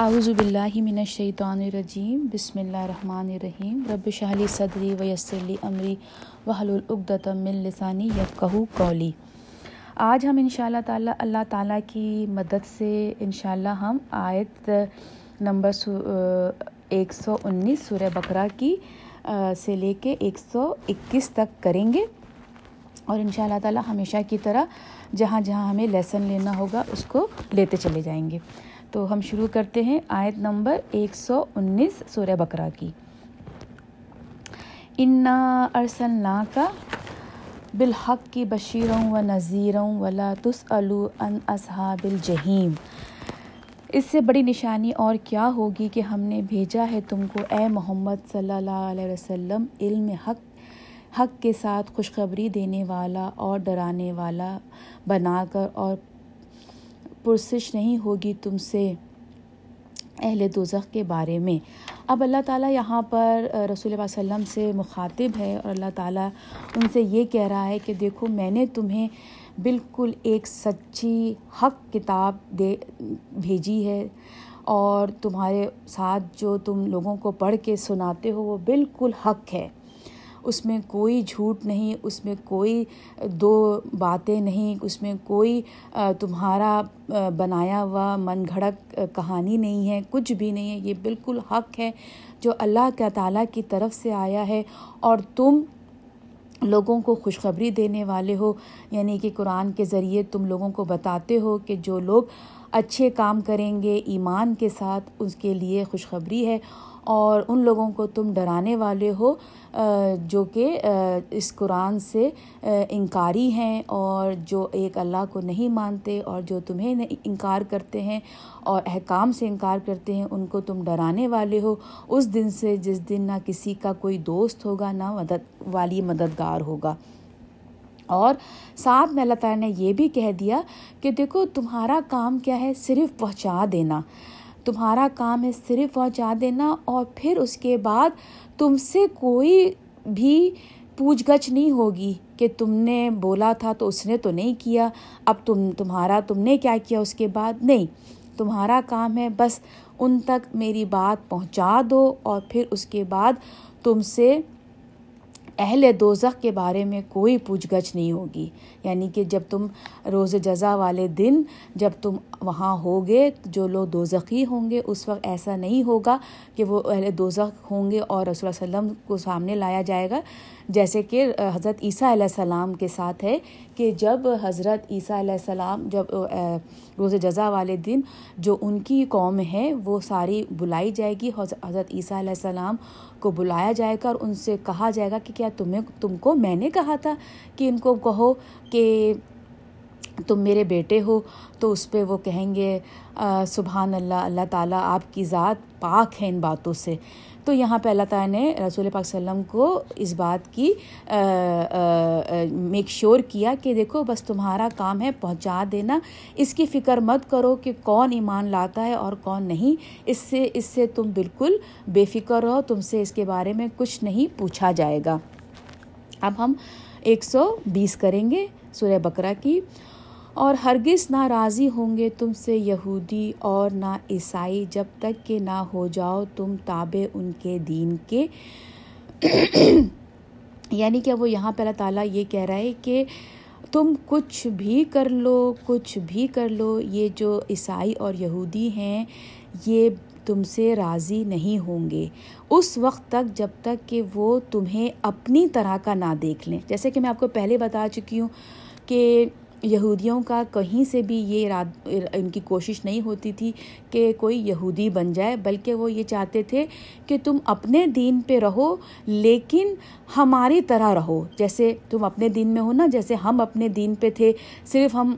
اعوذ باللہ من الشیطان الرجیم، بسم اللہ الرحمن الرحیم، رب شہلی صدری ویسر لی امری وحلل عقدۃ من لسانی یفقہوا قولی۔ آج ہم انشاءاللہ تعالی، اللہ تعالیٰ کی مدد سے انشاءاللہ ہم آیت نمبر ایک سو انیس سورہ بقرہ کی سے لے کے ایک سو اکیس تک کریں گے۔ اور ان شاء اللہ تعالیٰ ہمیشہ کی طرح جہاں جہاں ہمیں لیسن لینا ہوگا، اس کو لیتے چلے جائیں گے۔ تو ہم شروع کرتے ہیں آیت نمبر ایک سو انیس سورہ بقرہ کی۔ انا ارسلنا کا بالحق کی بشیروں و نذیروں ولا تس ان اصحاب الجحیم اس سے بڑی نشانی اور کیا ہوگی کہ ہم نے بھیجا ہے تم کو اے محمد صلی اللہ علیہ وسلم، علم حق حق کے ساتھ خوشخبری دینے والا اور ڈرانے والا بنا کر اور پرسش نہیں ہوگی تم سے اہل دوزخ کے بارے میں۔ اب اللہ تعالیٰ یہاں پر رسول اللہ علیہ وسلم سے مخاطب ہے اور اللہ تعالیٰ ان سے یہ کہہ رہا ہے کہ دیکھو میں نے تمہیں بالکل ایک سچی حق کتاب دے، بھیجی ہے اور تمہارے ساتھ جو تم لوگوں کو پڑھ کے سناتے ہو وہ بالکل حق ہے۔ اس میں کوئی جھوٹ نہیں، اس میں کوئی دو باتیں نہیں، اس میں کوئی تمہارا بنایا ہوا من گھڑک کہانی نہیں ہے، کچھ بھی نہیں ہے، یہ بالکل حق ہے جو اللہ کا تعالیٰ کی طرف سے آیا ہے اور تم لوگوں کو خوشخبری دینے والے ہو یعنی کہ قرآن کے ذریعے تم لوگوں کو بتاتے ہو کہ جو لوگ اچھے کام کریں گے ایمان کے ساتھ، اس کے لیے خوشخبری ہے اور ان لوگوں کو تم ڈرانے والے ہو جو کہ اس قرآن سے انکاری ہیں اور جو ایک اللہ کو نہیں مانتے اور جو تمہیں انکار کرتے ہیں اور احکام سے انکار کرتے ہیں، ان کو تم ڈرانے والے ہو۔ اس دن سے جس دن نہ کسی کا کوئی دوست ہوگا، نہ مدد والی مددگار ہوگا۔ اور ساتھ میں اللہ تعالیٰ نے یہ بھی کہہ دیا کہ دیکھو، تمہارا کام کیا ہے؟ صرف پہنچا دینا۔ تمہارا کام ہے صرف پہنچا دینا اور پھر اس کے بعد تم سے کوئی بھی پوچھ گچھ نہیں ہوگی کہ تم نے بولا تھا تو اس نے تو نہیں کیا، اب تم، تمہارا تم نے کیا کیا اس کے بعد؟ نہیں، تمہارا کام ہے بس ان تک میری بات پہنچا دو اور پھر اس کے بعد تم سے اہل دوزخ کے بارے میں کوئی پوچھ گچھ نہیں ہوگی۔ یعنی کہ جب تم روز جزا والے دن، جب تم وہاں ہوگے، جو لوگ دوزخی ہوں گے، اس وقت ایسا نہیں ہوگا کہ وہ اہل دوزخ ہوں گے اور رسول اللہ علیہ وسلم کو سامنے لایا جائے گا۔ جیسے کہ حضرت عیسیٰ علیہ السلام کے ساتھ ہے کہ جب حضرت عیسیٰ علیہ السلام، جب روز جزا والے دن جو ان کی قوم ہے، وہ ساری بلائی جائے گی حضرت عیسیٰ علیہ السلام کو بلایا جائے گا اور ان سے کہا جائے گا کہ کیا تمہیں، تم کو میں نے کہا تھا کہ ان کو کہو کہ تم میرے بیٹے ہو، تو اس پہ وہ کہیں گے سبحان اللہ اللہ تعالیٰ آپ کی ذات پاک ہے ان باتوں سے۔ تو یہاں پہ اللہ تعالیٰ نے رسول پاک صلی اللہ علیہ وسلم کو اس بات کی میک شور کیا کہ دیکھو، بس تمہارا کام ہے پہنچا دینا۔ اس کی فکر مت کرو کہ کون ایمان لاتا ہے اور کون نہیں۔ اس سے اس سے تم بالکل بے فکر رہو تم سے اس کے بارے میں کچھ نہیں پوچھا جائے گا۔ اب ہم ایک سو بیس کریں گے سورہ بکرا کی۔ اور ہرگز نہ راضی ہوں گے تم سے یہودی اور نہ عیسائی۔ جب تک کہ نہ ہو جاؤ تم تابع ان کے دین کے۔ یعنی کہ وہ یہاں پہ اللہ تعالیٰ یہ کہہ رہا ہے کہ تم کچھ بھی کر لو، کچھ بھی کر لو، یہ جو عیسائی اور یہودی ہیں، یہ تم سے راضی نہیں ہوں گے۔ اس وقت تک جب تک کہ وہ تمہیں اپنی طرح کا نہ دیکھ لیں۔ جیسے کہ میں آپ کو پہلے بتا چکی ہوں کہ یہودیوں کا کہیں سے بھی یہ اراد، ان کی کوشش نہیں ہوتی تھی کہ کوئی یہودی بن جائے، بلکہ وہ یہ چاہتے تھے کہ تم اپنے دین پہ رہو، لیکن ہماری طرح رہو۔ جیسے تم اپنے دین میں ہو نا، جیسے ہم اپنے دین پہ تھے، صرف ہم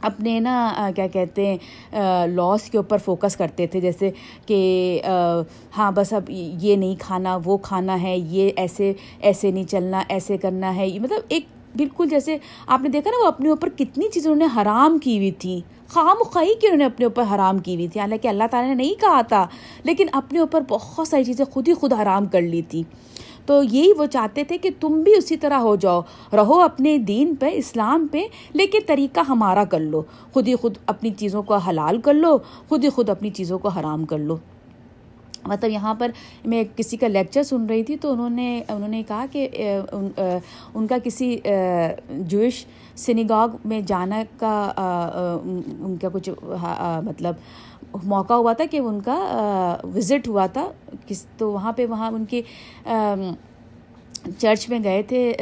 اپنے نا، کیا کہتے ہیں لاس کے اوپر فوکس کرتے تھے۔ جیسے کہ ہاں بس اب یہ نہیں کھانا، وہ کھانا ہے، یہ ایسے ایسے نہیں چلنا، ایسے کرنا ہے۔ مطلب ایک بالکل جیسے آپ نے دیکھا نا وہ اپنے اوپر کتنی چیزیں انہوں نے حرام کی ہوئی تھیں خام خواہی کی انہوں نے اپنے اوپر حرام کی ہوئی تھی۔ حالانکہ اللہ تعالیٰ نے نہیں کہا تھا، لیکن اپنے اوپر بہت ساری چیزیں خود ہی خود حرام کر لی تھی۔ تو یہی وہ چاہتے تھے کہ تم بھی اسی طرح ہو جاؤ، رہو اپنے دین پہ، اسلام پہ، لیکن طریقہ ہمارا کر لو۔ خود ہی خود اپنی چیزوں کو حلال کر لو، خود ہی خود اپنی چیزوں کو حرام کر لو۔ مطلب یہاں پر میں کسی کا لیکچر سن رہی تھی تو انہوں نے انہوں نے کہا کہ ان کا کسی جوش سنیگاگ میں جانا کا ان کا کچھ مطلب موقع ہوا تھا کہ ان کا وزٹ ہوا تھا۔ کس، تو وہاں پہ وہاں ان کے چرچ میں گئے تھے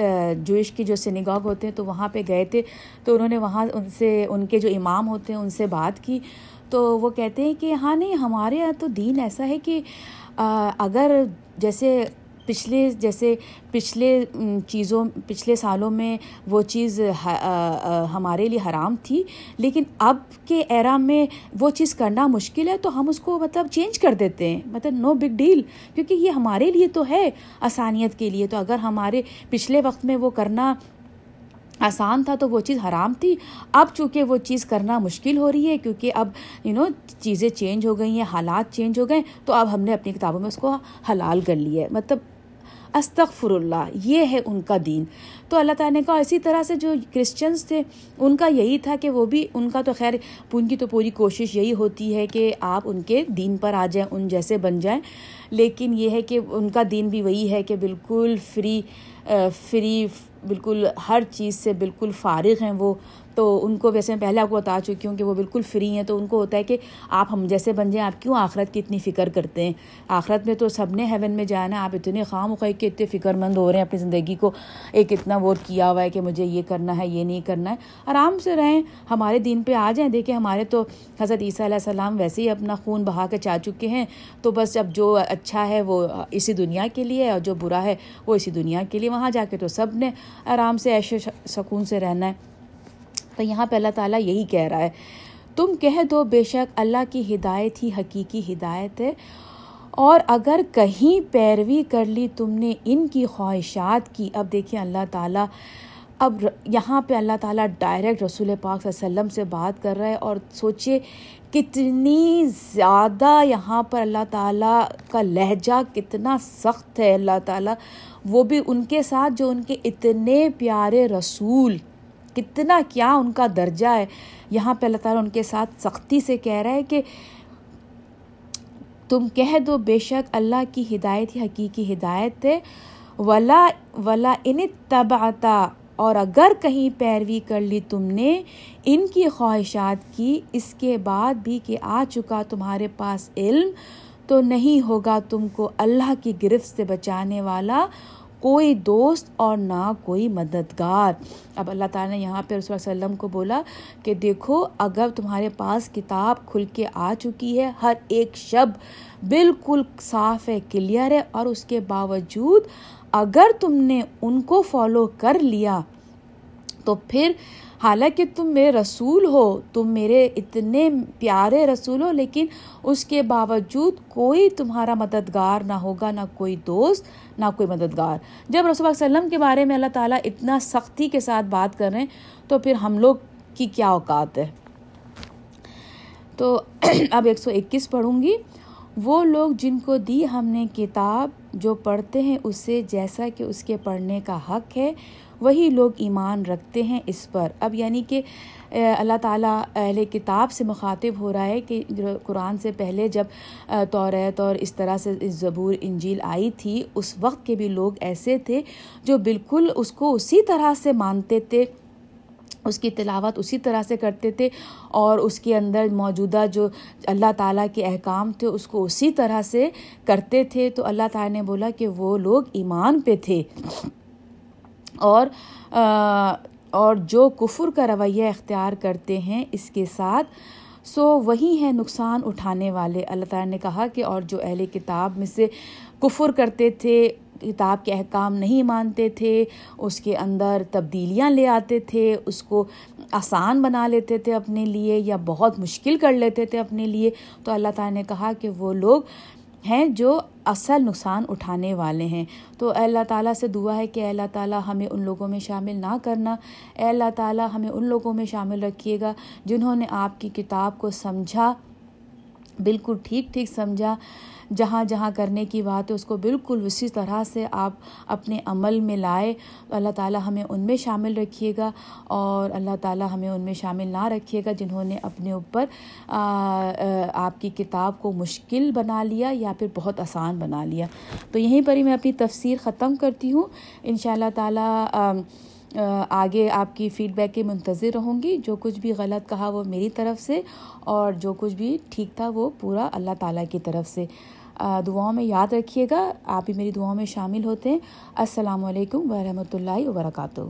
جوئش کی جو سنیگاگ ہوتے ہیں تو وہاں پہ گئے تھے۔ تو انہوں نے وہاں ان سے، ان کے جو امام ہوتے ہیں ان سے بات کی۔ تو وہ کہتے ہیں کہ ہاں نہیں، ہمارے یہاں تو دین ایسا ہے کہ اگر جیسے پچھلے جیسے پچھلے چیزوں، پچھلے سالوں میں وہ چیز ہمارے لیے حرام تھی، لیکن اب کے ایرا میں وہ چیز کرنا مشکل ہے، تو ہم اس کو مطلب چینج کر دیتے ہیں مطلب نو بگ ڈیل کیونکہ یہ ہمارے لیے تو ہے آسانیت کے لیے، تو اگر ہمارے پچھلے وقت میں وہ کرنا آسان تھا تو وہ چیز حرام تھی۔ اب چونکہ وہ چیز کرنا مشکل ہو رہی ہے کیونکہ اب یو نو چیزیں چینج ہو گئی ہیں، حالات چینج ہو گئے تو اب ہم نے اپنی کتابوں میں اس کو حلال کر لیا ہے۔ مطلب استغفر اللہ یہ ہے ان کا دین۔ تو اللہ تعالیٰ نے کہا، اسی طرح سے جو کرسچنس تھے، ان کا یہی تھا کہ وہ بھی ان کا تو خیر، ان کی تو پوری کوشش یہی ہوتی ہے کہ آپ ان کے دین پر آ جائیں، ان جیسے بن جائیں۔ لیکن یہ ہے کہ ان کا دین بھی وہی ہے کہ بالکل فری فری بالکل ہر چیز سے بالکل فارغ ہیں وہ تو ان کو ویسے میں پہلے آپ کو بتا چکی ہوں کہ وہ بالکل فری ہیں۔ تو ان کو ہوتا ہے کہ آپ ہم جیسے بن جائیں، آپ کیوں آخرت کی اتنی فکر کرتے ہیں؟ آخرت میں تو سب نے ہیون میں جانا ہے، آپ اتنے خام خواہ کہ اتنے فکر مند ہو رہے ہیں اپنی زندگی کو۔ ایک اتنا وہ کیا ہوا ہے کہ مجھے یہ کرنا ہے، یہ نہیں کرنا ہے۔ آرام سے رہیں، ہمارے دین پہ آ جائیں۔ دیکھیں، ہمارے تو حضرت عیسیٰ علیہ السلام ویسے ہی اپنا خون بہا کے چاہ چکے ہیں۔ تو بس اب جو اچھا ہے وہ اسی دنیا کے لیے اور جو برا ہے وہ اسی دنیا کے لیے۔ وہاں جا کے تو سب نے آرام سے ایش سکون سے رہنا ہے۔ تو یہاں پہ اللہ تعالیٰ یہی کہہ رہا ہے، تم کہہ دو بے شک اللہ کی ہدایت ہی حقیقی ہدایت ہے، اور اگر کہیں پیروی کر لی تم نے ان کی خواہشات کی، اب دیکھیں اللہ تعالیٰ، اب یہاں پہ اللہ تعالیٰ ڈائریکٹ رسول پاک صلی اللہ علیہ وسلم سے بات کر رہا ہے، اور سوچے کتنی زیادہ یہاں پر اللہ تعالیٰ کا لہجہ کتنا سخت ہے اللہ تعالیٰ، وہ بھی ان کے ساتھ جو ان کے اتنے پیارے رسول کتنا کیا ان کا درجہ ہے۔ یہاں پہ اللہ تعالیٰ ان کے ساتھ سختی سے کہہ رہا ہے کہ تم کہہ دو بے شک اللہ کی ہدایت ہی حقیقی ہدایت ہے۔ ولا ولا ان تباتا اور اگر کہیں پیروی کر لی تم نے ان کی خواہشات کی، اس کے بعد بھی کہ آ چکا تمہارے پاس علم تو نہیں ہوگا تم کو اللہ کی گرفت سے بچانے والا۔ کوئی دوست اور نہ کوئی مددگار۔ اب اللہ تعالیٰ نے یہاں پہ رسول اللہ وسلم کو بولا کہ دیکھو، اگر تمہارے پاس کتاب کھل کے آ چکی ہے، ہر ایک شب بالکل صاف ہے، کلیئر ہے، اور اس کے باوجود اگر تم نے ان کو فالو کر لیا تو پھر حالانکہ تم میرے رسول ہو، تم میرے اتنے پیارے رسول ہو، لیکن اس کے باوجود کوئی تمہارا مددگار نہ ہوگا، نہ کوئی دوست، نہ کوئی مددگار۔ جب رسول اللہ علیہ وسلم کے بارے میں اللہ تعالیٰ اتنا سختی کے ساتھ بات کر رہے ہیں، تو پھر ہم لوگ کی کیا اوقات ہے؟ تو اب ایک سو اکیس پڑھوں گی۔ وہ لوگ جن کو دی ہم نے کتاب جو پڑھتے ہیں اس سے جیسا کہ اس کے پڑھنے کا حق ہے وہی لوگ ایمان رکھتے ہیں اس پر۔ اب یعنی کہ اللہ تعالیٰ اہل کتاب سے مخاطب ہو رہا ہے کہ قرآن سے پہلے جب توریت اور اس طرح سے زبور انجیل آئی تھی، اس وقت کے بھی لوگ ایسے تھے جو بالکل اس کو اسی طرح سے مانتے تھے، اس کی تلاوت اسی طرح سے کرتے تھے اور اس کے اندر موجودہ جو اللہ تعالیٰ کے احکام تھے، اس کو اسی طرح سے کرتے تھے۔ تو اللہ تعالیٰ نے بولا کہ وہ لوگ ایمان پہ تھے۔ اور اور جو کفر کا رویہ اختیار کرتے ہیں اس کے ساتھ، سو وہی ہیں نقصان اٹھانے والے۔ اللہ تعالیٰ نے کہا کہ اور جو اہل کتاب میں سے کفر کرتے تھے، کتاب کے احکام نہیں مانتے تھے، اس کے اندر تبدیلیاں لے آتے تھے، اس کو آسان بنا لیتے تھے اپنے لیے یا بہت مشکل کر لیتے تھے اپنے لیے، تو اللہ تعالیٰ نے کہا کہ وہ لوگ ہیں جو اصل نقصان اٹھانے والے ہیں۔ تو اے اللہ تعالیٰ سے دعا ہے کہ اے اللہ تعالیٰ ہمیں ان لوگوں میں شامل نہ کرنا۔ اے اللہ تعالیٰ ہمیں ان لوگوں میں شامل رکھیے گا جنہوں نے آپ کی کتاب کو سمجھا، بالکل ٹھیک ٹھیک سمجھا۔ جہاں جہاں کرنے کی بات ہے، اس کو بالکل اسی طرح سے آپ اپنے عمل میں لائے۔ اللہ تعالیٰ ہمیں ان میں شامل رکھیے گا اور اللہ تعالیٰ ہمیں ان میں شامل نہ رکھیے گا جنہوں نے اپنے اوپر آپ کی کتاب کو مشکل بنا لیا یا پھر بہت آسان بنا لیا۔ تو یہیں پر ہی میں اپنی تفسیر ختم کرتی ہوں۔ ان شاء اللہ تعالیٰ آگے آپ کی فیڈ بیک کے منتظر رہوں گی۔ جو کچھ بھی غلط کہا وہ میری طرف سے اور جو کچھ بھی ٹھیک تھا وہ پورا اللہ تعالیٰ کی طرف سے۔ دعاؤں میں یاد رکھیے گا۔ آپ بھی میری دعاؤں میں شامل ہوتے ہیں۔ السلام علیکم ورحمۃ اللہ وبرکاتہ۔